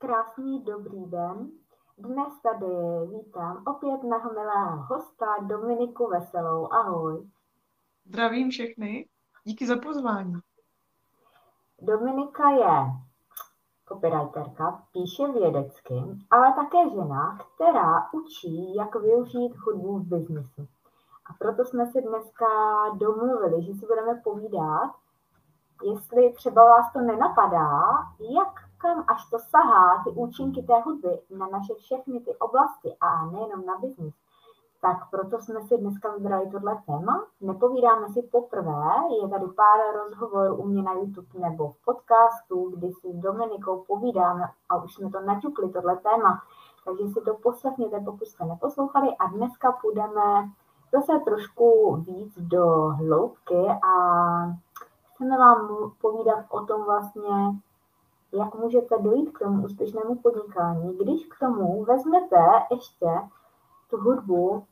Krásný dobrý den. Dnes tady vítám opět mého milého hosta Dominiku Veselou. Ahoj. Zdravím všechny. Díky za pozvání. Dominika je copywriterka, píše vědecky, ale také žena, která učí, jak využít hudbu v biznesu. A proto jsme si dneska domluvili, že si budeme povídat, jestli třeba vás to nenapadá, jak kam až to sahá ty účinky té hudby na naše všechny ty oblasti a nejenom na biznis, tak proto jsme si dneska vybrali tohle téma. Nepovídáme si poprvé, je tady pár rozhovorů u mě na YouTube nebo v podcastu, kdy si s Dominikou povídáme a už jsme to naťukli, tohle téma. Takže si to poslechněte, pokud jste neposlouchali a dneska půjdeme zase trošku víc do hloubky a chceme vám povídat o tom vlastně, jak můžete dojít k tomu úspěšnému podnikání, když k tomu vezmete ještě tu hudbu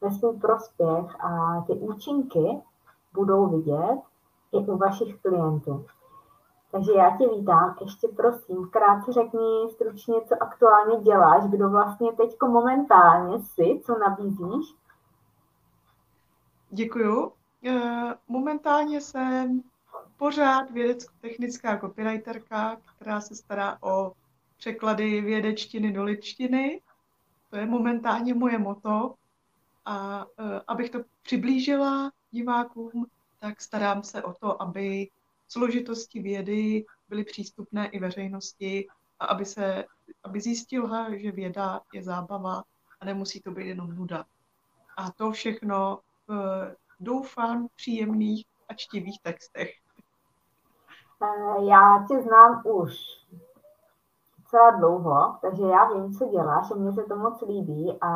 ve svůj prospěch a ty účinky budou vidět i u vašich klientů. Takže já tě vítám. Ještě prosím, krátce řekni stručně, co aktuálně děláš, kdo vlastně teď momentálně jsi, co nabízíš. Děkuju. Eh, momentálně jsem pořád vědecko-technická copywriterka, která se stará o překlady vědečtiny do litštiny. To je momentálně moje moto. A uh, abych to přiblížila divákům, tak starám se o to, aby složitosti vědy byly přístupné i veřejnosti a aby se aby zjistila, že věda je zábava a nemusí to být jenom nuda. A to všechno v doufám příjemných a čtivých textech. Eh, já tě znám už docela dlouho, takže já vím, co děláš a mně se to moc líbí a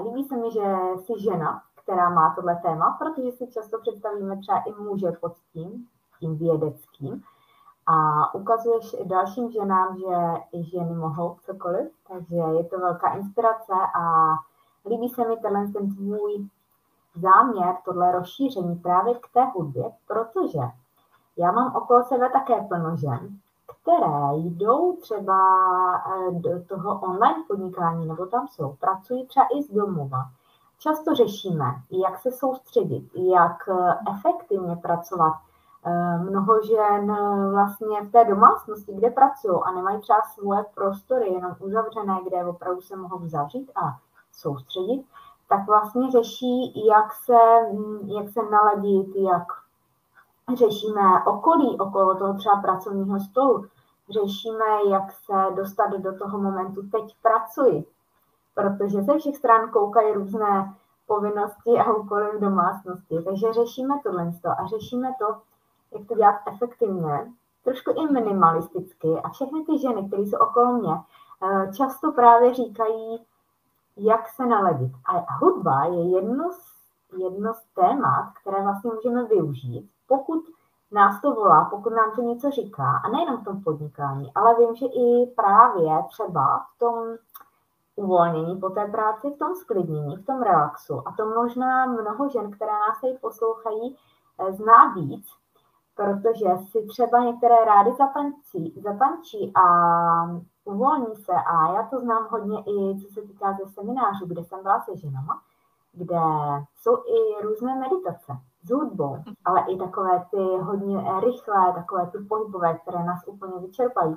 líbí se mi, že jsi žena, která má tohle téma, protože si často představíme třeba i muže pod tím, tím vědeckým. A ukazuješ dalším ženám, že i ženy mohou cokoliv, takže je to velká inspirace a líbí se mi tenhle ten tvůj záměr, tohle rozšíření právě k té hudbě, protože já mám okolo sebe také plno žen, které jdou třeba eh, do toho online podnikání, nebo tam jsou, pracují třeba i z domova. Často řešíme, jak se soustředit, jak eh, efektivně pracovat. Eh, mnoho žen vlastně v té domácnosti, kde pracují a nemají třeba svoje prostory, jenom uzavřené, kde opravdu se mohou zavřít a soustředit, tak vlastně řeší, jak se, hm, jak se naladit, jak řešíme okolí okolo toho třeba pracovního stolu, řešíme, jak se dostat do toho momentu, teď pracuji, protože ze všech stran koukají různé povinnosti a úkoly v domácnosti. Takže řešíme tohle a řešíme to, jak to dělat efektivně, trošku i minimalisticky. A všechny ty ženy, které jsou okolo mě, eh, často právě říkají, jak se naladit. A hudba je jedno z, jedno z témat, které vlastně můžeme využít pokud nás to volá, pokud nám to něco říká, a nejenom v tom podnikání, ale vím, že i právě třeba v tom uvolnění po té práci, v tom sklidnění, v tom relaxu. A to možná mnoho žen, které nás tady poslouchají, eh, zná víc, protože si třeba některé rády zatančí, zatančí a uvolní se. A já to znám hodně i, co se týká ze seminářů, kde jsem byla se ženama, kde jsou i různé meditace s hudbou, ale i takové ty hodně rychlé, takové ty pohybové, které nás úplně vyčerpají.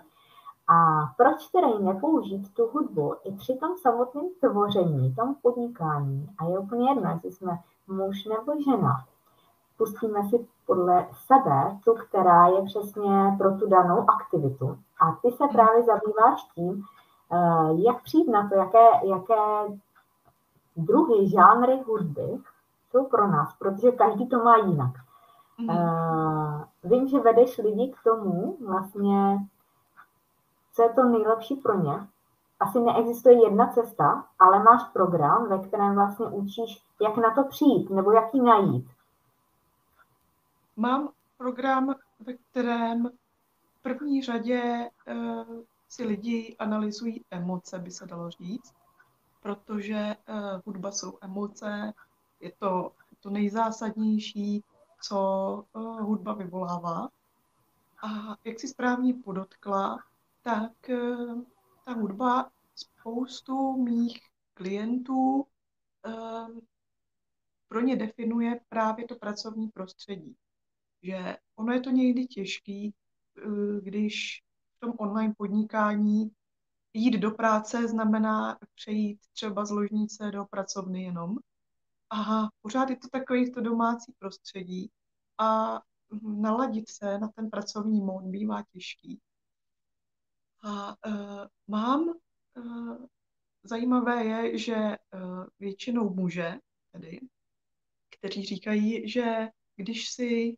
A proč tedy nepoužít tu hudbu i při tom samotném tvoření, tom podnikání? A je úplně jedno, jestli jsme muž nebo žena. Pustíme si podle sebe tu, která je přesně pro tu danou aktivitu. A ty se právě zabýváš tím, eh, jak přijít na to, jaké, jaké druhy, žánry hudby jsou pro nás, protože každý to má jinak. Mm. Uh, vím, že vedeš lidi k tomu, vlastně, co je to nejlepší pro ně. Asi neexistuje jedna cesta, ale máš program, ve kterém vlastně učíš, jak na to přijít, nebo jak ji najít. Mám program, ve kterém v první řadě uh, si lidi analyzují emoce, by se dalo říct protože uh, hudba jsou emoce, je to to nejzásadnější, co uh, hudba vyvolává. A jak si správně podotkla, tak eh, ta hudba spoustu mých klientů eh, pro ně definuje právě to pracovní prostředí. Že ono je to někdy těžký, když v tom online podnikání jít do práce znamená přejít třeba z ložnice do pracovny jenom. A pořád je to takový to domácí prostředí a naladit se na ten pracovní mód bývá těžký. A uh, mám, uh, zajímavé je, že uh, většinou muže, tedy, kteří říkají, že když si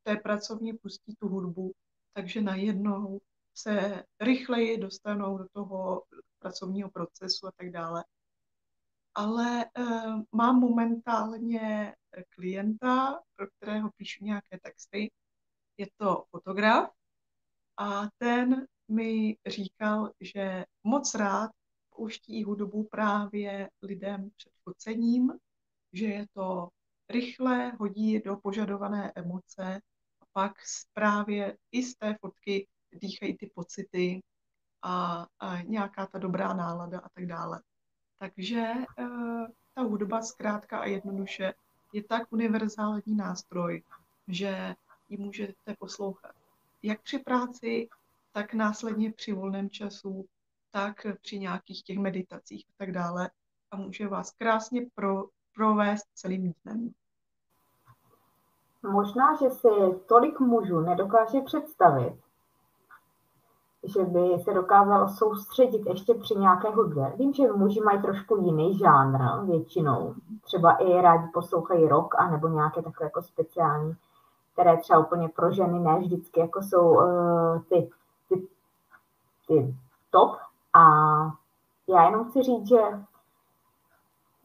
v té pracovně pustí tu hudbu, takže najednou se rychleji dostanou do toho pracovního procesu a tak dále. Ale uh, mám momentálně klienta, pro kterého píšu nějaké texty. Je to fotograf a ten mi říkal, že moc rád pouští hudbu právě lidem před focením, že je to rychle hodí do požadované emoce a pak právě i z té fotky dýchají ty pocity a, a nějaká ta dobrá nálada a tak dále. Takže e, ta hudba zkrátka a jednoduše je tak univerzální nástroj, že ji můžete poslouchat jak při práci, tak následně při volném času, tak při nějakých těch meditacích a tak dále. A může vás krásně pro, provést celým dnem. Možná, že si tolik mužů nedokáže představit, že by se dokázalo soustředit ještě při nějaké hudbě. Vím, že muži mají trošku jiný žánr většinou. Třeba i rádi poslouchají rock, anebo nějaké takové jako speciální, které třeba úplně pro ženy ne vždycky jako jsou uh, ty, ty, ty top. A já jenom chci říct, že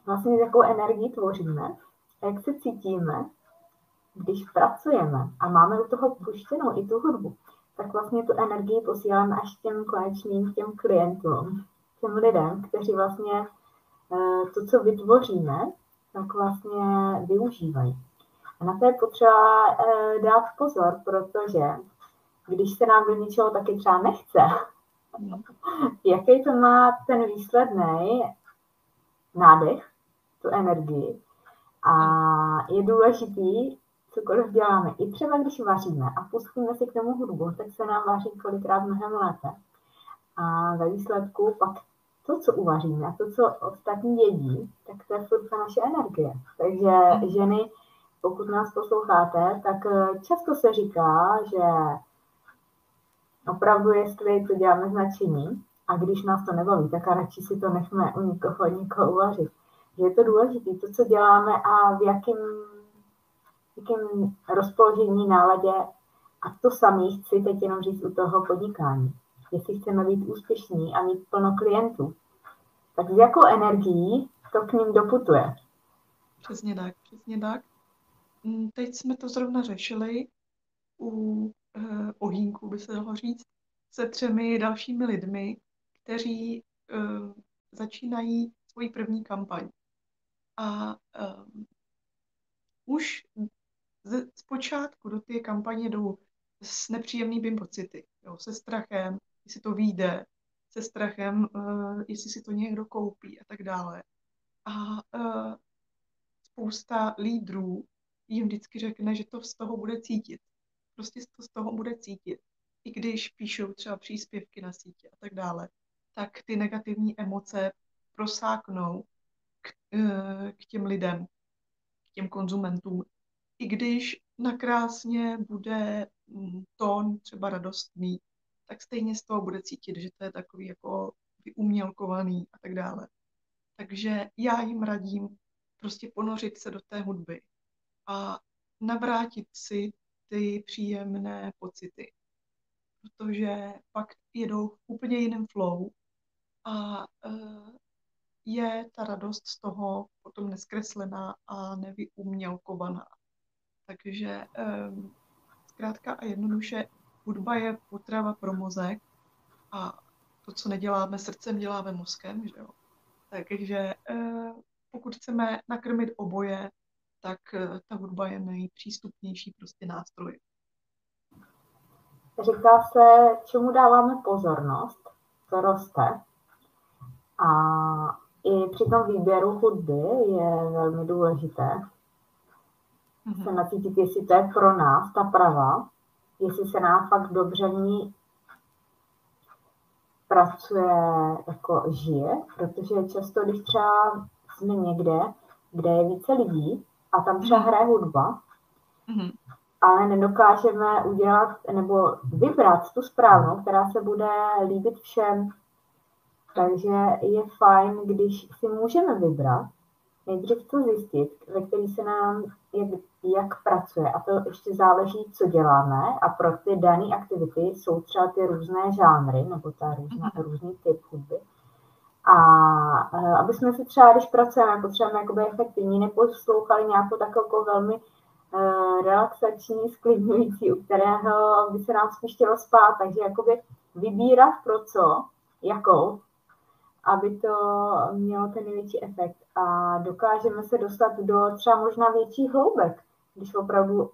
vlastně jakou energii tvoříme, jak se cítíme, když pracujeme a máme u toho puštěnou i tu hudbu tak vlastně tu energii posílám až těm konečným, těm klientům, těm lidem, kteří vlastně eh, to, co vytvoříme, tak vlastně využívají. A na to je potřeba eh, dát pozor, protože když se nám do něčeho taky třeba nechce, jaký to má ten výsledný nádech, tu energii. A je důležitý cokoliv děláme, i třeba když vaříme a pustíme si k tomu hudbu, tak se nám vaří kolikrát mnohem lépe. A ve výsledku pak to, co uvaříme a to, co ostatní jedí, tak to je furt naše energie. Takže ženy, pokud nás posloucháte, tak eh, často se říká, že opravdu, jestli to děláme značení a když nás to nebaví, tak a radši si to nechme u nikoho, nikoho uvařit. Že je to důležité, to, co děláme a v jakém jakém rozpoložení, náladě a to samé chci teď jenom říct u toho podnikání. Jestli chceme být úspěšní a mít plno klientů, tak s jakou energií to k ním doputuje. Přesně tak, přesně tak. Mm, teď jsme to zrovna řešili u eh, ohýnku, by se dalo říct, se třemi dalšími lidmi, kteří eh, začínají svoji první kampaň. A eh, už z, zpočátku do té kampaně jdou s nepříjemnými pocity, jo, se strachem, jestli to vyjde, se strachem, uh, jestli si to někdo koupí a tak dále. A uh, spousta lídrů jim vždycky řekne, že to z toho bude cítit. Prostě to z toho bude cítit. I když píšou třeba příspěvky na sítě a tak dále, tak ty negativní emoce prosáknou k, uh, k těm lidem, k těm konzumentům i když nakrásně bude mm, tón třeba radostný, tak stejně z toho bude cítit, že to je takový jako vyumělkovaný a tak dále. Takže já jim radím prostě ponořit se do té hudby a navrátit si ty příjemné pocity. Protože pak jedou v úplně jiném flow a uh, je ta radost z toho potom neskreslená a nevyumělkovaná. Takže um, zkrátka a jednoduše hudba je potrava pro mozek a to, co neděláme srdcem, děláme mozkem, že jo. Takže uh, pokud chceme nakrmit oboje, tak uh, ta hudba je nejpřístupnější prostě nástroj. říká se, čemu dáváme pozornost, to roste. A i při tom výběru hudby je velmi důležité. Se nacítit, jestli to je pro nás ta prava, jestli se nám fakt dobře v ní pracuje, jako žije, protože často, když třeba jsme někde, kde je více lidí a tam třeba mhm. hraje hudba, mm-hmm. ale nedokážeme udělat nebo vybrat tu správnou, která se bude líbit všem. Takže je fajn, když si můžeme vybrat, nejdřív to zjistit, ve který se nám, jak, jak pracuje. A to ještě záleží, co děláme. A pro ty dané aktivity jsou třeba ty různé žánry, nebo ta různá, mm-hmm. různý typ hudby. A e, aby jsme si třeba, když pracujeme, potřebujeme jakoby efektivní, neposlouchali nějakou takovou jako velmi uh, relaxační, sklidňující, u kterého by se nám spíš chtělo spát, takže jakoby vybírat pro co, jakou, aby to mělo ten největší efekt. A dokážeme se dostat do třeba možná větších hloubek, když opravdu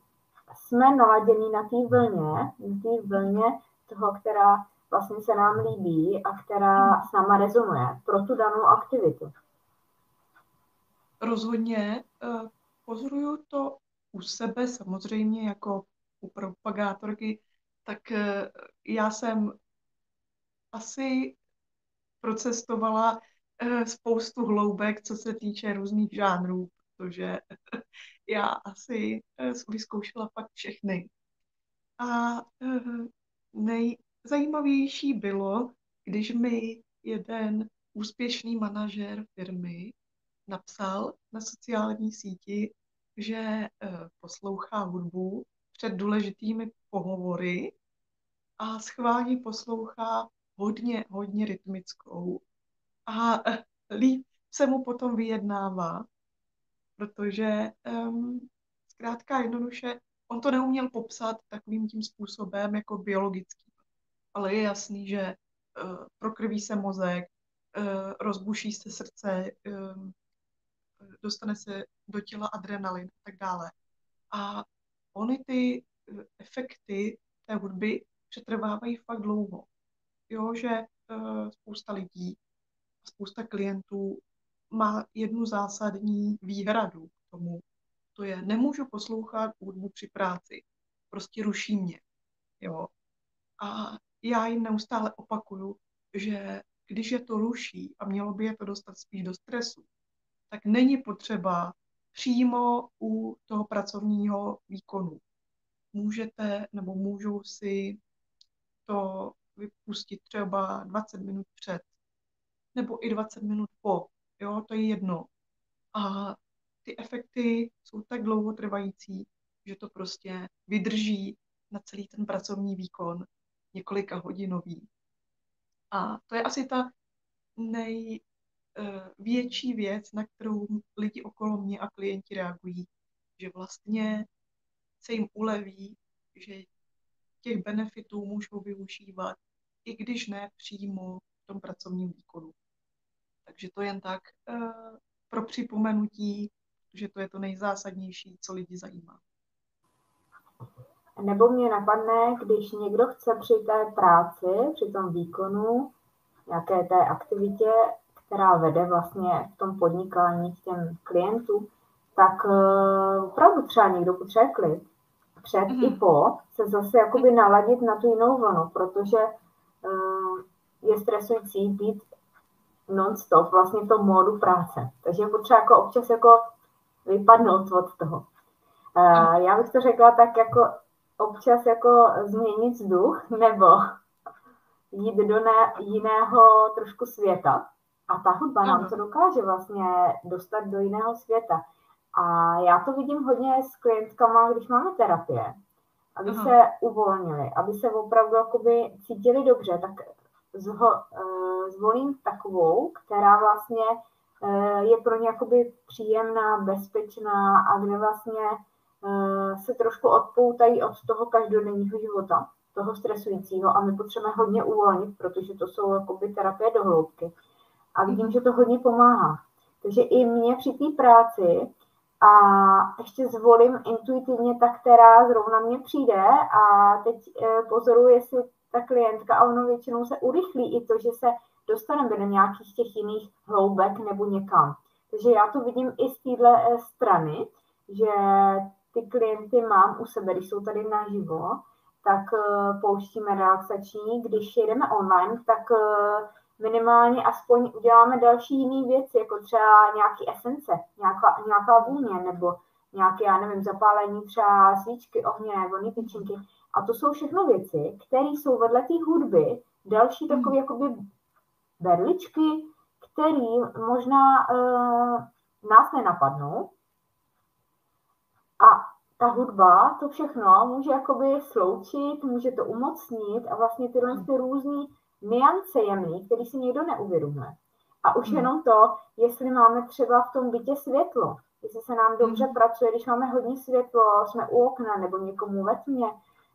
jsme naladěni na té vlně, na té vlně toho, která vlastně se nám líbí a která s náma rezonuje pro tu danou aktivitu. Rozhodně eh, pozoruju to u sebe samozřejmě jako u propagátorky, tak eh, já jsem asi procestovala eh, spoustu hloubek, co se týče různých žánrů, protože já asi vyzkoušela fakt všechny. A nej, zajímavější bylo, když mi jeden úspěšný manažer firmy napsal na sociální síti, že eh, poslouchá hudbu před důležitými pohovory a schválně poslouchá hodně, hodně rytmickou a eh, líp se mu potom vyjednává, protože um, zkrátka jednoduše on to neuměl popsat takovým tím způsobem jako biologický ale je jasný, že uh, prokrví se mozek, uh, rozbuší se srdce, uh, dostane se do těla adrenalin a tak dále. A ony ty efekty té hudby přetrvávají fakt dlouho. Jo, že uh, spousta lidí, spousta klientů má jednu zásadní výhradu k tomu. To je, nemůžu poslouchat hudbu při práci. Prostě ruší mě. Jo. A já jim neustále opakuju, že když je to ruší a mělo by je to dostat spíš do stresu, tak není potřeba přímo u toho pracovního výkonu. Můžete nebo můžou si to vypustit třeba 20 minut před nebo i 20 minut po. Jo, to je jedno. A ty efekty jsou tak dlouhotrvající, že to prostě vydrží na celý ten pracovní výkon několika hodinový. A to je asi ta největší eh, věc, na kterou lidi okolo mě a klienti reagují, že vlastně se jim uleví, že těch benefitů můžou využívat, i když ne přímo v tom pracovním výkonu. Takže to jen tak uh, pro připomenutí, že to je to nejzásadnější, co lidi zajímá. Nebo mě napadne, když někdo chce při té práci, při tom výkonu, nějaké té aktivitě, která vede vlastně v tom podnikání k těm klientům, tak uh, opravdu třeba někdo potřebuje klid. Před mm-hmm. i po se zase jakoby naladit na tu jinou vlnu, protože je stresující být non-stop vlastně v tom módu práce. Takže je potřeba jako občas jako vypadnout od toho. Uh, já bych to řekla tak jako občas jako změnit vzduch nebo jít do ne, jiného trošku světa. A ta hudba nám to dokáže vlastně dostat do jiného světa. A já to vidím hodně s klientkama, když máme terapie, aby Aha. se uvolnili, aby se opravdu jakoby cítili dobře, tak zho, uh, zvolím takovou, která vlastně uh, je pro ně jakoby příjemná, bezpečná a kde vlastně Eh, se trošku odpoutají od toho každodenního života, toho stresujícího a my potřebujeme hodně uvolnit, protože to jsou jakoby terapie do hloubky. A vidím, že to hodně pomáhá. Takže i mě při té práci a ještě zvolím intuitivně ta, která zrovna mě přijde a teď eh, pozoruji, jestli ta klientka a ono většinou se urychlí i to, že se dostaneme do nějakých těch jiných hloubek nebo někam. Takže já to vidím i z téhle eh, strany, že ty klienty mám u sebe, když jsou tady naživo, tak eh, pouštíme relaxační. Když jedeme online, tak minimálně aspoň uděláme další jiné věci, jako třeba nějaký esence, nějaká, nějaká vůně, nebo nějaké, já nevím, zapálení třeba svíčky, ohně, vlny tyčinky. A to jsou všechno věci, které jsou vedle té hudby další hmm. takové jakoby berličky, které možná uh, nás nenapadnou. A ta hudba to všechno může jakoby sloučit, může to umocnit a vlastně tyhle ty různé niance jemný, který si někdo neuvědomuje. A už hmm. jenom to, jestli máme třeba v tom bytě světlo, jestli se nám dobře hmm. pracuje, když máme hodně světlo, jsme u okna nebo někomu ve tmě,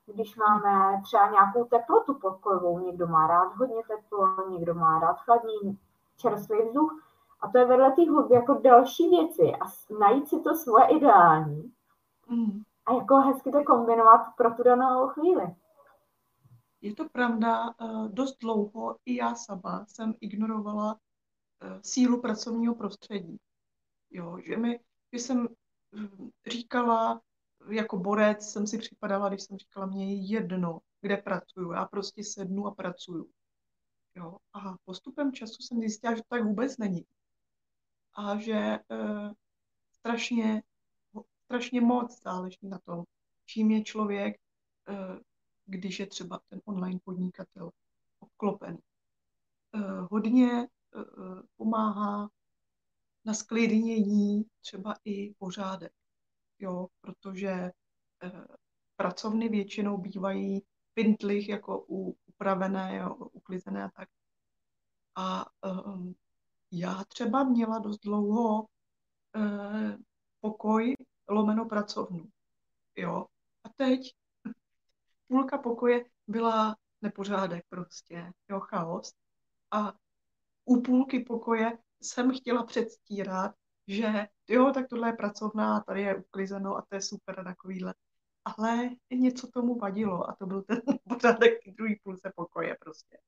když máme třeba nějakou teplotu pokojovou, někdo má rád hodně teplo, někdo má rád chladný, čerstvý vzduch. A to je vedle té hudby jako další věci a najít si to svoje ideální mm. a jako hezky to kombinovat pro tu danou chvíli. Je to pravda, eh, dost dlouho i já sama jsem ignorovala eh, sílu pracovního prostředí. Jo, že, mi, že jsem hm, říkala, jako borec jsem si připadala, když jsem říkala, mě je jedno, kde pracuju. Já prostě sednu a pracuju. Jo? A postupem času jsem zjistila, že to tak vůbec není. A že e, strašně, strašně moc záleží na tom, čím je člověk, když je třeba ten online podnikatel obklopen. E, hodně e, pomáhá na sklidnění třeba i pořádek jo, protože eh, pracovny většinou bývají pintlich, jako upravené, jo, uklizené a tak. A um, já třeba měla dost dlouho uh, pokoj lomeno pracovnu. Jo. A teď půlka pokoje byla nepořádek prostě, jo, chaos. A u půlky pokoje jsem chtěla předstírat, že jo, tak tohle je pracovná, tady je uklizeno a to je super a takovýhle. Ale něco tomu vadilo a to byl ten pořádek druhý půlce pokoje prostě.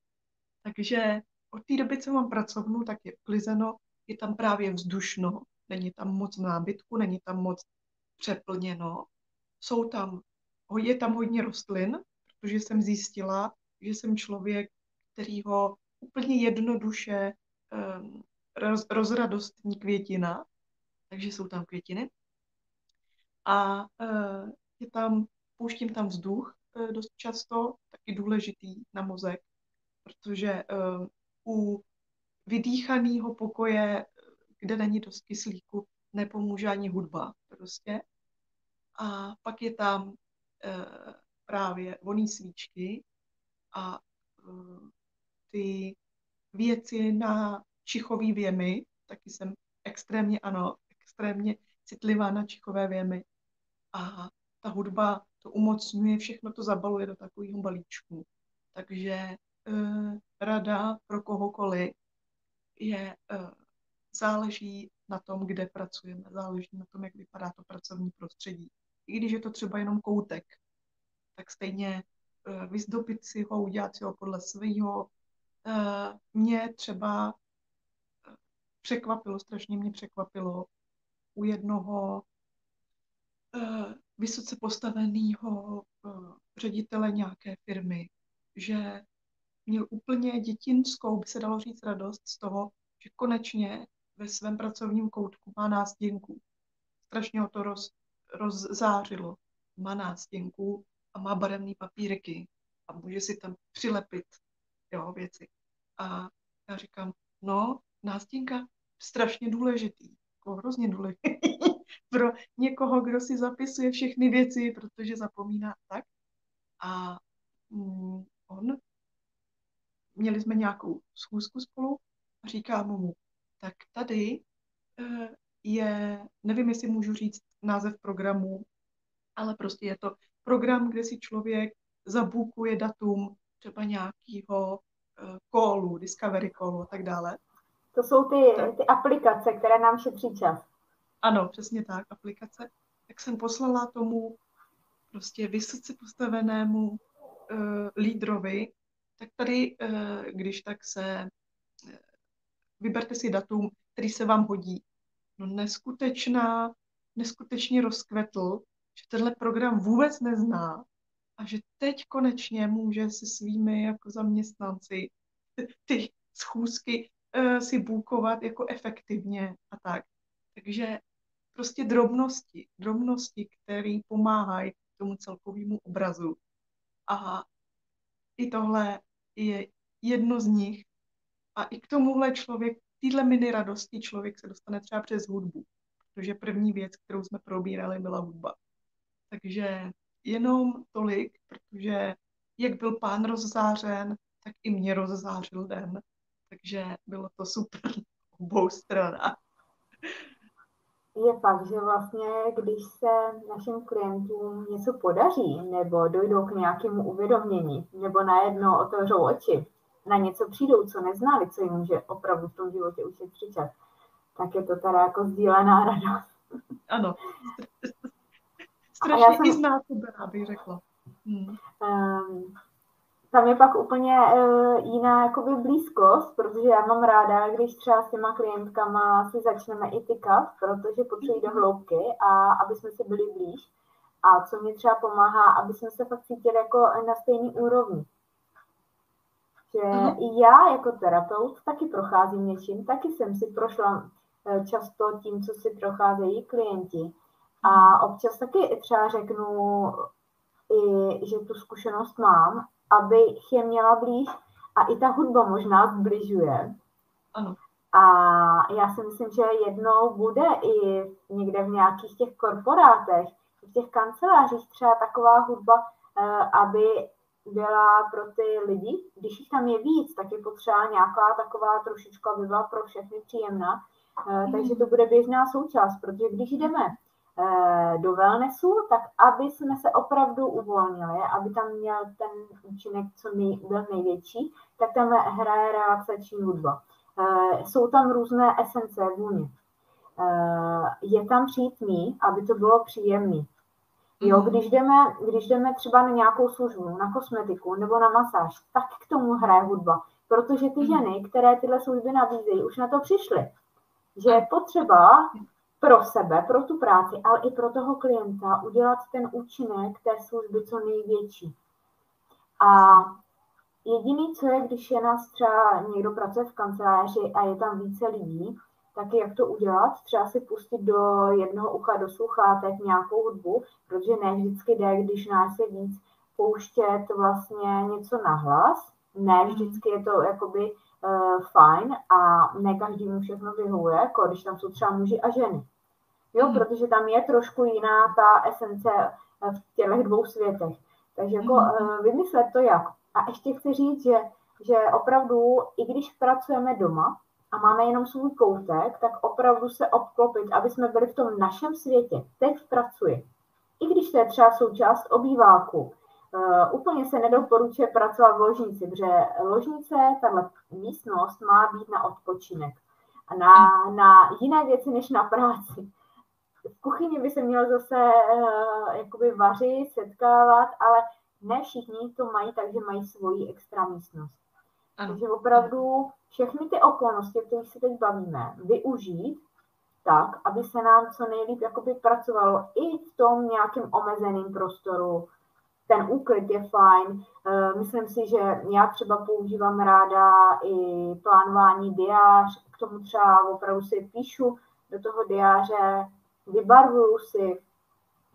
Takže od té doby, co mám pracovnu, tak je uklizeno, je tam právě vzdušno, není tam moc nábytku, není tam moc přeplněno. Jsou tam, je tam hodně rostlin, protože jsem zjistila, že jsem člověk, který ho úplně jednoduše um, roz, rozradostní květina, takže jsou tam květiny. A uh, je tam, pouštím tam vzduch uh, dost často, taky důležitý na mozek, protože uh, u vydýchaného pokoje, kde není dost kyslíku, nepomůže ani hudba prostě. A pak je tam právě voný svíčky a uh, ty věci na čichový věmy, taky jsem extrémně ano, extrémně citlivá na čichové věmy. A ta hudba to umocňuje, všechno to zabaluje do takového balíčku. Takže uh, rada pro kohokoliv je, uh, záleží na tom, kde pracujeme, záleží na tom, jak vypadá to pracovní prostředí. I když je to třeba jenom koutek, tak stejně uh, vyzdobit si ho, udělat si ho podle svého. Uh, mě třeba překvapilo, strašně mě překvapilo, u jednoho vysoce postaveného ředitele nějaké firmy, že měl úplně dětinskou, by se dalo říct, radost z toho, že konečně ve svém pracovním koutku má nástěnku. Strašně ho to roz, rozzářilo. Má nástěnku a má barevné papírky a může si tam přilepit jo, věci. A já říkám, no, nástěnka strašně důležitý jako hrozně důležitý pro někoho, kdo si zapisuje všechny věci, protože zapomíná tak. A mm, on, měli jsme nějakou schůzku spolu a říká mu, tak tady uh, je, nevím, jestli můžu říct název programu, ale prostě je to program, kde si člověk zabukuje datum třeba nějakého uh, callu, discovery callu a tak dále. To jsou ty, ty aplikace, které nám šetří čas. ano, přesně tak, aplikace, tak jsem poslala tomu prostě vysoce postavenému uh, lídrovi, tak tady, uh, když tak se, uh, vyberte si datum, který se vám hodí. No neskutečná, neskutečně rozkvetl, že tenhle program vůbec nezná a že teď konečně může se svými jako zaměstnanci ty schůzky uh, si bůkovat jako efektivně a tak. Takže prostě drobnosti, drobnosti, které pomáhají tomu celkovému obrazu. A i tohle je jedno z nich. A i k tomuhle člověk, týhle mini radosti člověk se dostane třeba přes hudbu. Protože první věc, kterou jsme probírali, byla hudba. Takže jenom tolik, protože jak byl pán rozzářen, tak i mě rozzářil den. Takže bylo to super obou stranách je fakt, že vlastně, když se našim klientům něco podaří, nebo dojdou k nějakému uvědomění, nebo najednou otevřou oči, na něco přijdou, co neznali, co jim může opravdu v tom životě ušetřit čas, tak je to teda jako sdílená radost. Ano. Strašně jsem... i znásobená, bych řekla. Hmm. Um, tam je pak úplně uh, jiná jakoby blízkost, protože já mám ráda, když třeba s těma klientkama si začneme i tykat, protože potřebují do hloubky a aby jsme si byli blíž. A co mě třeba pomáhá, aby jsme se fakt cítili jako na stejný úrovni. Že uh-huh. i já jako terapeut taky procházím něčím, taky jsem si prošla často tím, co si procházejí klienti. A občas taky třeba řeknu, i, že tu zkušenost mám abych je měla blíž a i ta hudba možná zbližuje. Ano. A já si myslím, že jednou bude i někde v nějakých těch korporátech, v těch kancelářích třeba taková hudba, eh, aby byla pro ty lidi, když jich tam je víc, tak je potřeba nějaká taková trošičku, aby byla pro všechny příjemná. Mm. Takže to bude běžná součást, protože když jdeme Eh, do wellnessu, tak aby jsme se opravdu uvolnili, aby tam měl ten účinek co nej, byl největší, tak tam hraje relaxační hudba. Eh, jsou tam různé esence vůně. Eh, je tam přítmí, aby to bylo příjemné. Jo, mhm. když jdeme, když jdeme třeba na nějakou službu, na kosmetiku nebo na masáž, tak k tomu hraje hudba. Protože ty mhm. ženy, které tyhle služby nabízejí, už na to přišly. Že je potřeba pro sebe, pro tu práci, ale i pro toho klienta udělat ten účinek té služby co největší. A jediný, co je, když je nás třeba někdo pracuje v kanceláři a je tam více lidí, tak jak to udělat? Třeba si pustit do jednoho ucha, do sluchátek nějakou hudbu, protože ne vždycky jde, když nás je víc, pouštět vlastně něco na hlas. Ne vždycky je to jakoby uh, fajn a ne každý mu všechno vyhovuje, jako když tam jsou třeba muži a ženy. Jo, mm. protože tam je trošku jiná ta esence eh, v těchto dvou světech. Takže jako mm. vymyslet to jak. A ještě chci říct, že, že opravdu, i když pracujeme doma a máme jenom svůj koutek, tak opravdu se obklopit, aby jsme byli v tom našem světě. Teď pracuji. I když to je třeba součást obýváku, Uh, úplně se nedoporučuje pracovat v ložnici, protože ložnice, tahle místnost má být na odpočinek a na, na jiné věci než na práci v kuchyni by se měl zase uh, jakoby vařit, setkávat, ale ne všichni to mají, takže mají svoji extra místnost. Ano. Takže opravdu všechny ty okolnosti, o kterých se teď bavíme, využít tak, aby se nám co nejlíp jakoby pracovalo i v tom nějakém omezeném prostoru. Ten úklid je fajn. Eh, myslím si, že já třeba používám ráda i plánování diář, k tomu třeba opravdu si píšu do toho diáře vybarvuju si,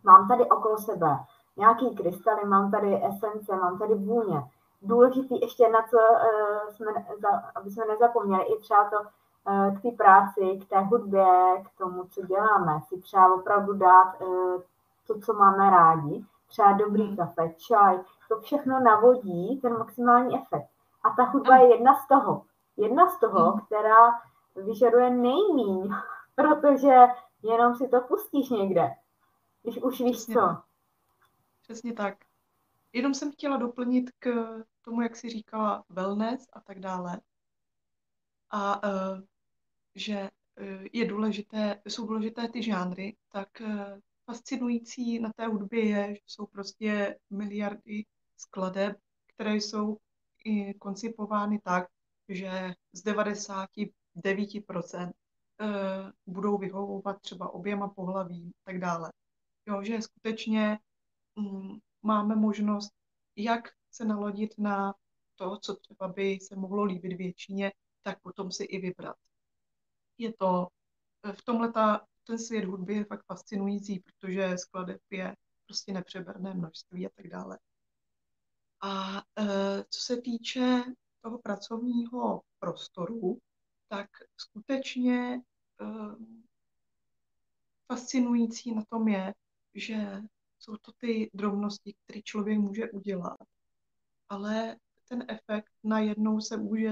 mám tady okolo sebe nějaký krystaly, mám tady esence, mám tady vůně. Důležitý ještě na co uh, jsme, aby jsme nezapomněli, i třeba to uh, k té práci, k té hudbě, k tomu, co děláme, si třeba opravdu dát to, co máme rádi, třeba dobrý kafe, čaj, to všechno navodí ten maximální efekt. A ta hudba je jedna z toho. Jedna z toho, hmm. která vyžaduje nejmíň, protože jenom si to pustíš někde, když už víš Přesně co. Tak. Přesně tak. Jenom jsem chtěla doplnit k tomu, jak jsi říkala, wellness a tak dále. A uh, že je důležité, jsou důležité ty žánry, tak fascinující na té hudbě je, že jsou prostě miliardy skladeb, které jsou i koncipovány tak, že z 99% budou vyhovovat třeba oběma pohlavím a tak dále. Jo, že skutečně mm, máme možnost, jak se nalodit na to, co třeba by se mohlo líbit většině, tak potom si i vybrat. Je to, v tomhle ta, ten svět hudby je fakt fascinující, protože skladeb je prostě nepřeberné množství a tak dále. A e, co se týče toho pracovního prostoru, tak skutečně e, fascinující na tom je, že jsou to ty drobnosti, které člověk může udělat, ale ten efekt najednou se může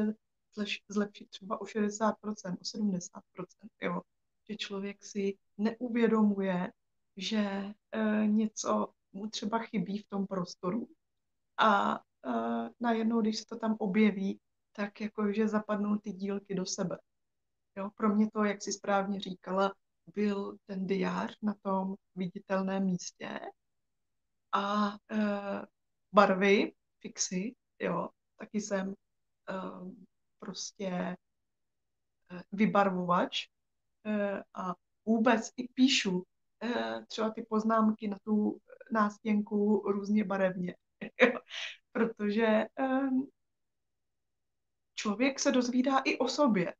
zlepšit třeba o 60%, o 70%, jo? Že člověk si neuvědomuje, že e, něco mu třeba chybí v tom prostoru a e, najednou, když se to tam objeví, tak jakože zapadnou ty dílky do sebe. Jo? Pro mě to, jak si správně říkala, byl ten diář na tom viditelném místě a e, barvy, fixy, jo, taky jsem e, prostě e, vybarvovač a vůbec i píšu e, třeba ty poznámky na tu nástěnku různě barevně, protože e, člověk se dozvídá i o sobě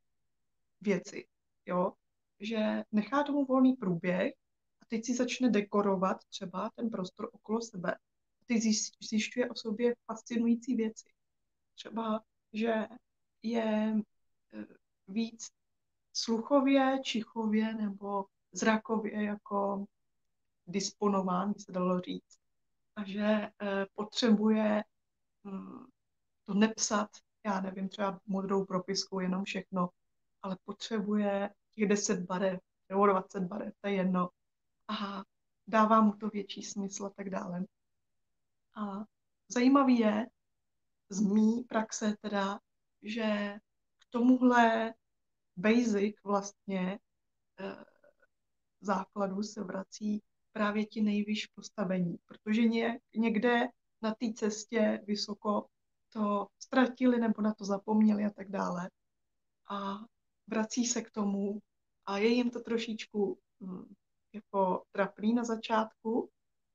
věci, jo, že nechá tomu volný průběh a teď si začne dekorovat třeba ten prostor okolo sebe. A teď zjišťuje o sobě fascinující věci. Třeba, že je eh, víc sluchově, čichově nebo zrakově jako disponován, by se dalo říct. A že eh, potřebuje hm, to nepsat, já nevím, třeba modrou propiskou, jenom všechno, ale potřebuje těch 10 barev nebo 20 barev, to je jedno. A dává mu to větší smysl a tak dále. A zajímavý je z mý praxe teda, že k tomuhle basic vlastně e, základu se vrací právě ti nejvyšší postavení, protože ně, někde na té cestě vysoko to ztratili nebo na to zapomněli a tak dále. A vrací se k tomu a je jim to trošičku hm, jako trapný na začátku,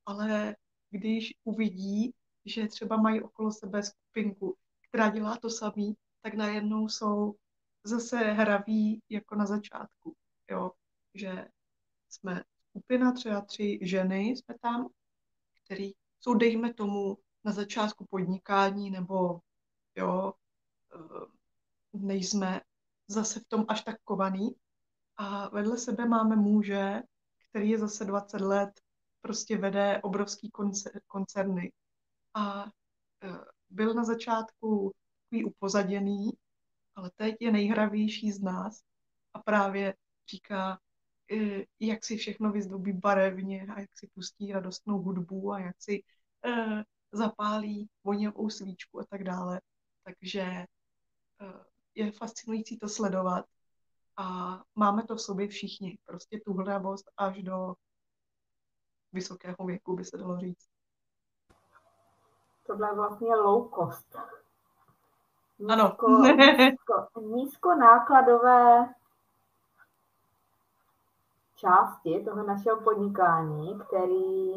ale když uvidí, že třeba mají okolo sebe skupinku, která dělá to samý, tak najednou jsou zase hraví jako na začátku. Jo? Že jsme skupina, třeba tři ženy jsme tam, který jsou, dejme tomu, na začátku podnikání, nebo jo, eh, nejsme zase v tom až tak kovaný. A vedle sebe máme muže, který je zase 20 let, prostě vede obrovský koncerny. A e, byl na začátku takový upozaděný, ale teď je nejhravější z nás a právě říká, e, jak si všechno vyzdobí barevně a jak si pustí radostnou hudbu a jak si e, zapálí voněvou svíčku a tak dále. Takže je fascinující to sledovat a máme to v sobě všichni. Prostě tu hledavost až do vysokého věku, by se dalo říct. Tohle je vlastně. Nízko, ano. nízko, nízko nákladové části toho našeho podnikání, který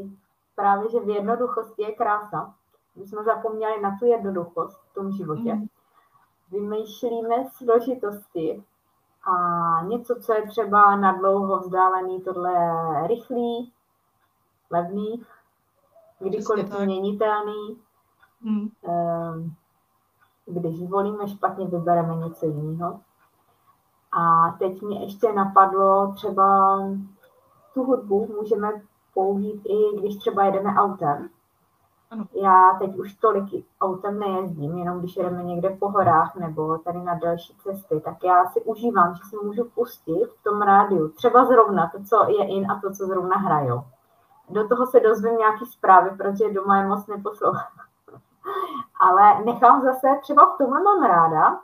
právě, že v jednoduchosti je krása. My jsme zapomněli na tu jednoduchost v tom životě. Mm vymýšlíme složitosti a něco, co je třeba na dlouho vzdálený, tohle je rychlý, levný, kdykoliv změnitelný. Hmm. Ehm, když volíme špatně, vybereme něco jiného. A teď mě ještě napadlo, třeba tu hudbu můžeme použít i když třeba jedeme autem. Ano. Já teď už tolik autem nejezdím, jenom když jedeme někde po horách nebo tady na další cesty, tak já si užívám, že si můžu pustit v tom rádiu třeba zrovna to, co je in a to, co zrovna hrajou. Do toho se dozvím nějaký zprávy, protože doma je moc neposlouchám. Ale nechám zase, třeba v tomhle mám ráda,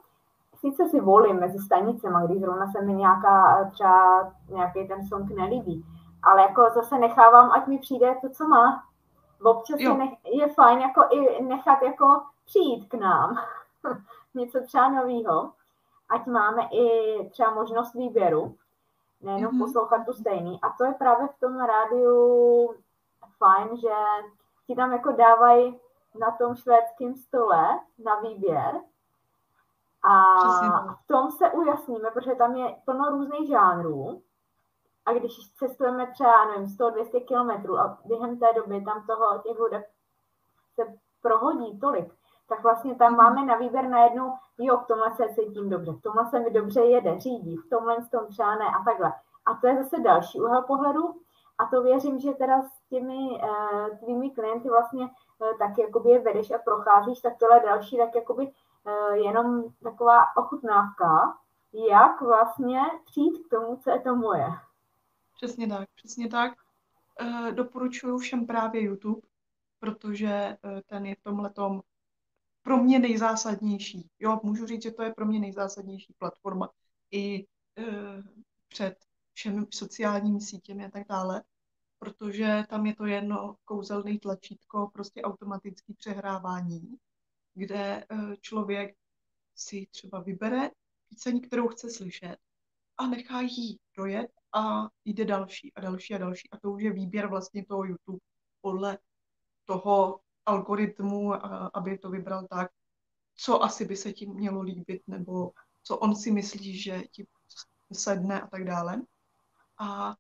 sice si volím mezi stanicemi, když zrovna se mi nějaká, třeba nějaký ten song nelíbí, ale jako zase nechávám, ať mi přijde to, co má. Občas je, nech, je fajn jako i nechat jako přijít k nám. Něco třeba nového. Ať máme i třeba možnost výběru, nejenom mm-hmm. poslouchat tu stejný. A to je právě v tom rádiu fajn, že ti tam jako dávají na tom švédském stole na výběr a v tom se ujasníme, protože tam je plno různých žánrů a když cestujeme třeba, nevím, 100-200 kilometrů a během té doby tam toho těch hudeb se prohodí tolik, tak vlastně tam mhm. máme na výběr najednou, jo, v tomhle se cítím dobře, v tomhle se mi dobře jede, řídí, v tomhle s tom třeba ne a takhle. A to je zase další úhel pohledu a to věřím, že teda s těmi uh, tvými klienty vlastně tak jakoby je vedeš a procházíš, tak tohle další tak jakoby uh, jenom taková ochutnávka, jak vlastně přijít k tomu, co je to moje. Přesně tak, přesně tak. Uh, doporučuju všem právě YouTube, protože ten je v tomhletom pro mě nejzásadnější. Jo, můžu říct, že to je pro mě nejzásadnější platforma i před všemi sociálními sítěmi a tak dále, protože tam je to jedno kouzelné tlačítko, prostě automatické přehrávání, kde eh, člověk si třeba vybere píseň, kterou chce slyšet a nechá jí dojet a jde další a další a další. A to už je výběr vlastně toho YouTube podle toho algoritmu, aby to vybral tak, co asi by se tím mělo líbit, nebo co on si myslí, že ti sedne a tak dále. A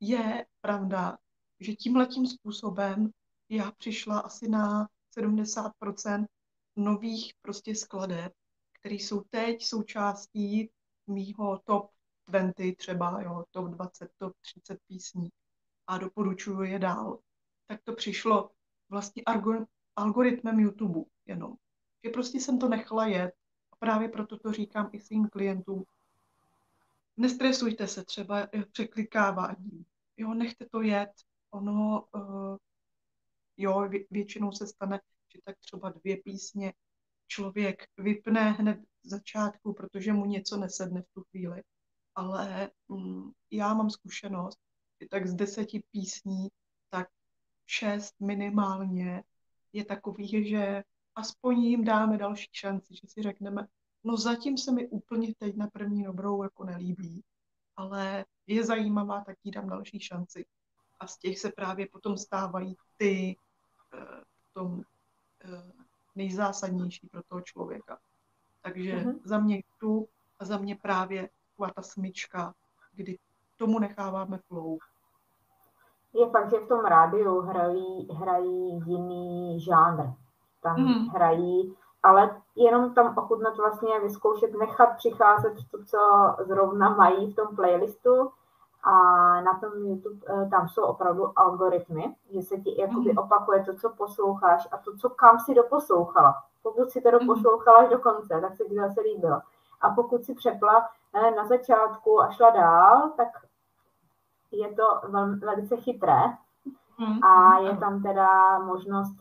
je pravda, že tímhletím způsobem já přišla asi na 70% nových prostě skladeb, které jsou teď součástí mýho top 20 třeba, jo, top 20, top 30 písní a doporučuju je dál. Tak to přišlo vlastně algoritmem YouTube jenom. Že prostě jsem to nechala jet a právě proto to říkám i svým klientům, nestresujte se třeba překlikáváním. Jo, nechte to jet. Ono, uh, jo, vě, většinou se stane, že tak třeba dvě písně člověk vypne hned v začátku, protože mu něco nesedne v tu chvíli. Ale um, já mám zkušenost, že tak z deseti písní, tak šest minimálně je takových, že aspoň jim dáme další šanci, že si řekneme, No zatím se mi úplně teď na první dobrou jako nelíbí, ale je zajímavá, tak jí dám další šanci. A z těch se právě potom stávají ty uh, tom, uh, nejzásadnější pro toho člověka. Takže mm-hmm. za mě tu a za mě právě taková ta smyčka, kdy tomu necháváme flow. Je fakt, že v tom rádiu hrají, hrají jiný žánr. Tam mm. hrají ale jenom tam ochutnat vlastně vyzkoušet, nechat přicházet to, co zrovna mají v tom playlistu a na tom YouTube eh, tam jsou opravdu algoritmy, že se ti jakoby mhm. opakuje to, co posloucháš a to, co kam si doposlouchala. Pokud si to mhm. doposlouchala až do konce, tak se ti zase líbilo. A pokud si přepla eh, na začátku a šla dál, tak je to velmi, velice chytré mhm. a je tam teda možnost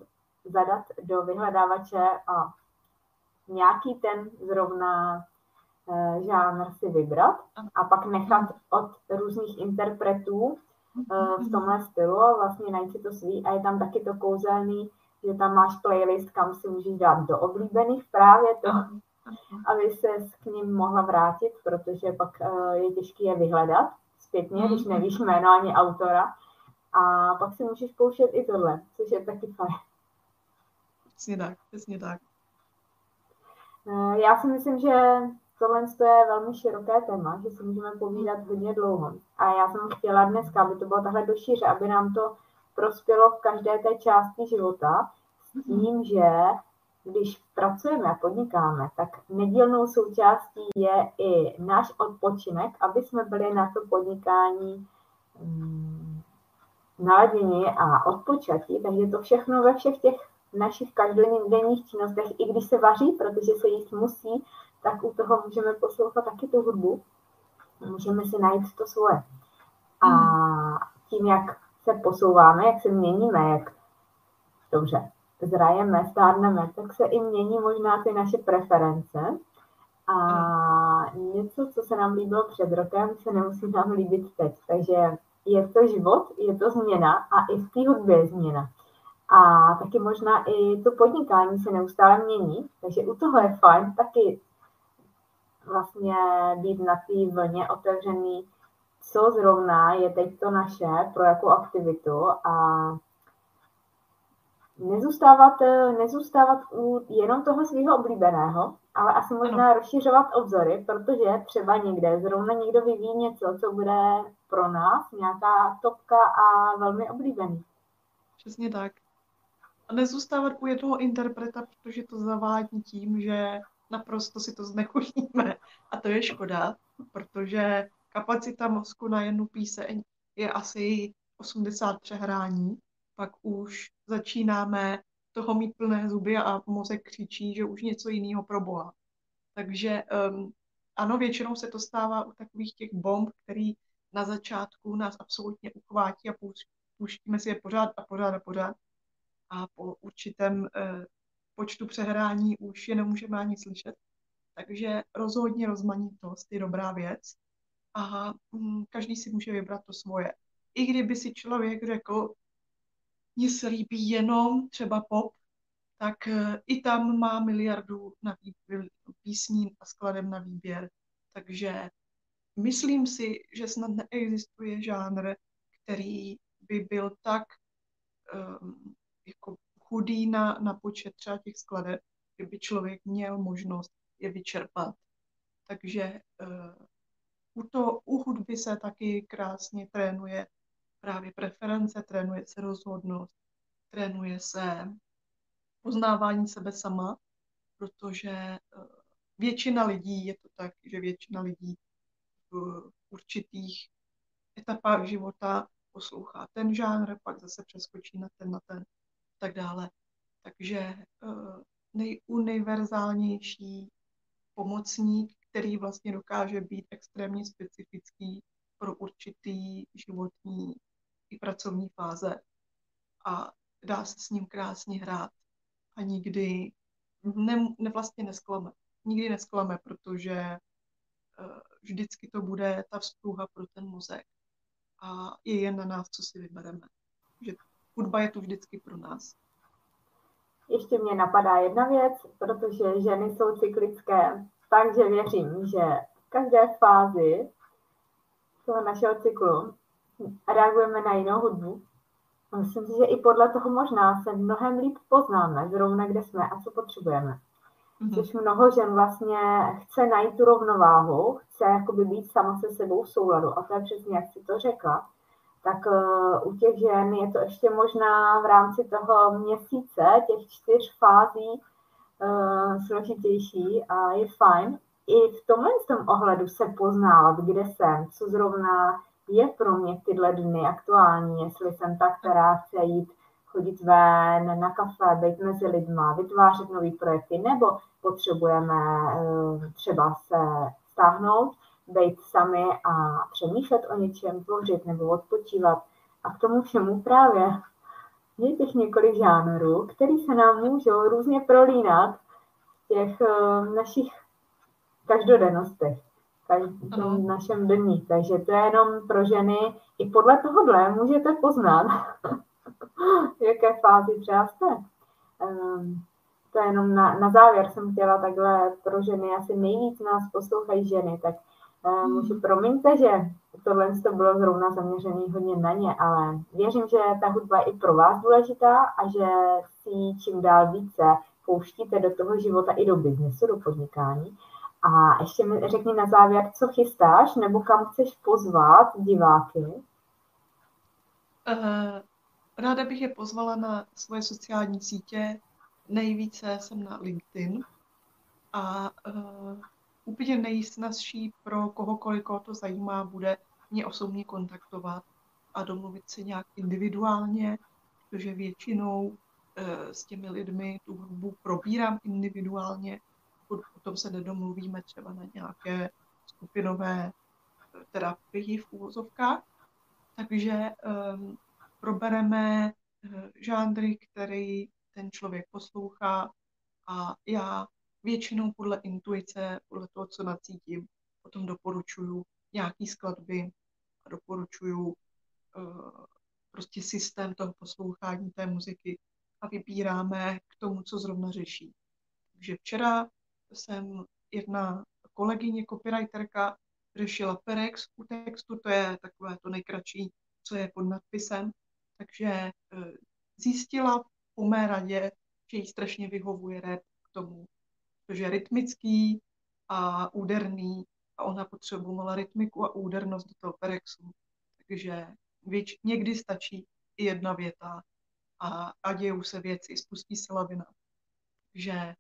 zadat do vyhledávače a nějaký ten zrovna žánr si vybrat a pak nechat od různých interpretů uh, v tomhle stylu a vlastně najít si to svý a je tam taky to kouzelný, že tam máš playlist, kam si můžeš dát do oblíbených právě to, aby se k ním mohla vrátit, protože pak uh, je těžké je vyhledat zpětně, když nevíš jméno ani autora. A pak si můžeš pouštět i tohle, což je taky fajn. Přesně tak, přesně tak. Eh, já si myslím, že tohle je velmi široké téma, že si můžeme povídat hodně dlouho. A já jsem chtěla dneska, aby to bylo takhle do šíře, aby nám to prospělo v každé té části života, s tím, že když pracujeme a podnikáme, tak nedílnou součástí je i náš odpočinek, aby jsme byli na to podnikání um, naladěni a odpočatí. Takže to všechno ve všech těch našich každodenních činnostech, i když se vaří, protože se jíst musí, tak u toho můžeme poslouchat taky tu hudbu. Můžeme si najít to svoje. A tím, jak se posouváme, jak se měníme, jak dobře zrajeme, stárneme, tak se i mění možná ty naše preference. A něco, co se nám líbilo před rokem, se nemusí nám líbit teď. Takže je to život, je to změna a i v té hudbě je změna. A taky možná i to podnikání se neustále mění, takže u toho je fajn taky vlastně být na té vlně otevřený, co zrovna je teď to naše, pro jakou aktivitu a nezůstávat, nezůstávat u jenom toho svého oblíbeného, ale asi možná ano. rozšiřovat obzory, protože třeba někde zrovna někdo vyvíjí něco, co bude pro nás nějaká topka a velmi oblíbený. Přesně tak. A nezůstávat u jednoho interpreta, protože to zavádí tím, že naprosto si to znechutíme. A to je škoda, protože kapacita mozku na jednu píseň je asi 80 přehrání, pak už začínáme toho mít plné zuby a mozek křičí, že už něco jiného pro Boha. Takže um, ano, většinou se to stává u takových těch bomb, který na začátku nás absolutně uchvátí a pouštíme si je pořád a pořád a pořád. A po určitém uh, počtu přehrání už je nemůžeme ani slyšet. Takže rozhodně rozmanitost je dobrá věc a um, každý si může vybrat to svoje. I kdyby si člověk řekl, mně se líbí jenom třeba pop, tak eh, i tam má miliardu na výběr, písní a skladem na výběr. Takže myslím si, že snad neexistuje žánr, který by byl tak um, jako chudý na, na počet třeba těch skladeb, kdyby člověk měl možnost je vyčerpat. Takže uh, u, to, u hudby se taky krásně trénuje právě preference, trénuje se rozhodnost, trénuje se poznávání sebe sama, protože eh, většina lidí, je to tak, že většina lidí v určitých etapách života poslouchá ten žánr, pak zase přeskočí na ten, na ten, tak dále. Takže eh, nejuniverzálnější pomocník, který vlastně dokáže být extrémně specifický pro určitý životní i pracovní fáze a dá se s ním krásně hrát a nikdy ne, ne vlastně nesklame. Nikdy nesklame, protože uh, vždycky to bude ta vzpruha pro ten mozek a je jen na nás, co si vybereme. Že hudba je tu vždycky pro nás. Ještě mě napadá jedna věc, protože ženy jsou cyklické, takže věřím, že v každé fázi toho našeho cyklu reagujeme na jinou hudbu. Myslím si, že i podle toho možná se mnohem líp poznáme, zrovna kde jsme a co potřebujeme. Mm-hmm. Což mnoho žen vlastně chce najít tu rovnováhu, chce jakoby být sama se sebou v souladu. A to je přesně, jak si to řekla. Tak uh, u těch žen je to ještě možná v rámci toho měsíce, těch čtyř fází, uh, složitější a je fajn. I v tomhle tom ohledu se poznávat, kde jsem, co zrovna je pro mě tyhle dny aktuální, jestli jsem ta, která chce jít chodit ven na kafe, být mezi lidma, vytvářet nové projekty, nebo potřebujeme eh, třeba se stáhnout, být sami a přemýšlet o něčem, tvořit nebo odpočívat. A k tomu všemu právě je těch několik žánrů, které se nám můžou různě prolínat v těch eh, našich každodennostech v našem dní. Takže to je jenom pro ženy. I podle tohohle můžete poznat, v jaké fázi třeba jste. Um, to je jenom na, na závěr jsem chtěla takhle pro ženy, asi nejvíc nás poslouchají ženy, tak um, můžu promiňte, že tohle to bylo zrovna zaměřené hodně na ně, ale věřím, že ta hudba je i pro vás důležitá a že si čím dál více pouštíte do toho života i do biznesu, do podnikání a ještě mi řekni na závěr, co chystáš nebo kam chceš pozvat diváky? Uh, ráda bych je pozvala na svoje sociální sítě. Nejvíce jsem na LinkedIn a uh, úplně nejsnazší pro kohokoliv, koho to zajímá, bude mě osobně kontaktovat a domluvit se nějak individuálně, protože většinou uh, s těmi lidmi tu hudbu probírám individuálně potom se nedomluvíme třeba na nějaké skupinové eh, terapii v úvozovkách. Takže um, probereme uh, žánry, který ten člověk poslouchá a já většinou podle intuice, podle toho, co nacítím, potom doporučuju nějaký skladby a doporučuju uh, prostě systém toho poslouchání té muziky a vybíráme k tomu, co zrovna řeší. Takže včera jsem jedna kolegyně, copywriterka, řešila Perex u textu, to je takové to nejkratší, co je pod nadpisem, takže eh, zjistila po mé radě, že jí strašně vyhovuje rap k tomu, protože je rytmický a úderný a ona potřebovala rytmiku a údernost do toho Perexu. Takže věč, někdy stačí i jedna věta a, a dějou se věci, spustí se lavina. Takže eh,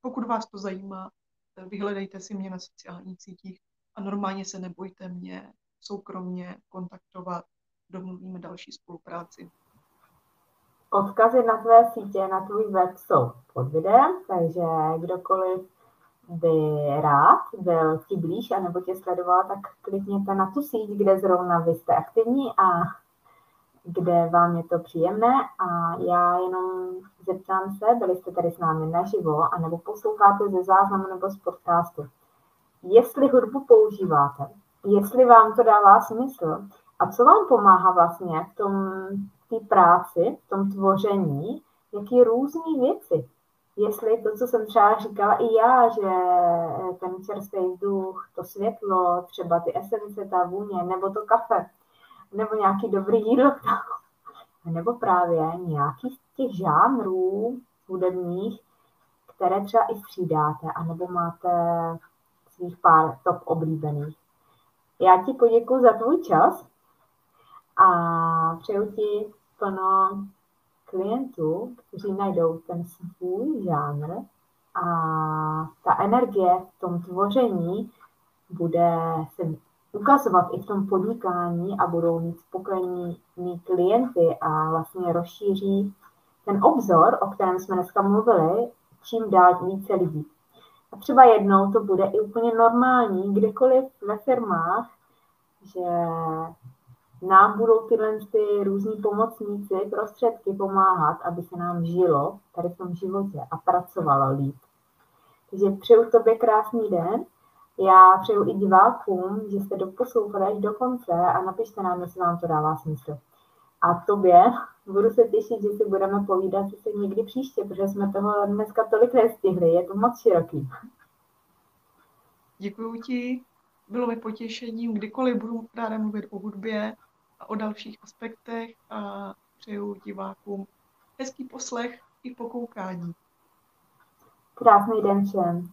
pokud vás to zajímá, vyhledejte si mě na sociálních sítích a normálně se nebojte mě soukromně kontaktovat, domluvíme další spolupráci. Odkazy na tvé sítě, na tvůj web jsou pod videem, takže kdokoliv by rád byl ti blíž anebo tě sledoval, tak klikněte na tu síť, kde zrovna vy jste aktivní a kde vám je to příjemné a já jenom zeptám se, byli jste tady s námi naživo, anebo posloucháte ze záznamu nebo z podcastu. Jestli hudbu používáte, jestli vám to dává smysl a co vám pomáhá vlastně v tom té práci, v tom tvoření, jaký různé věci. Jestli to, co jsem třeba říkala i já, že ten čerstvý vzduch, to světlo, třeba ty esence, ta vůně, nebo to kafe, nebo nějaký dobrý jídlo, nebo právě nějaký z těch žánrů hudebních, které třeba i střídáte, anebo máte svých pár top oblíbených. Já ti poděkuji za tvůj čas a přeju ti plno klientů, kteří najdou ten svůj žánr a ta energie v tom tvoření bude se ukazovat i v tom podnikání a budou mít spokojení klienty a vlastně rozšíří ten obzor, o kterém jsme dneska mluvili, čím dál více lidí. A třeba jednou to bude i úplně normální, kdekoliv ve firmách, že nám budou tyhle ty různí pomocníci, prostředky pomáhat, aby se nám žilo tady v tom životě a pracovalo líp. Takže přeju tobě krásný den já přeju i divákům, že jste doposlouchali až do konce a napište nám, jestli vám to dává smysl. A tobě budu se těšit, že si budeme povídat se někdy příště, protože jsme toho dneska tolik nestihli, je to moc široký. Děkuji ti, bylo mi potěšením, kdykoliv budu ráda mluvit o hudbě a o dalších aspektech a přeju divákům hezký poslech i pokoukání. Krásný den všem.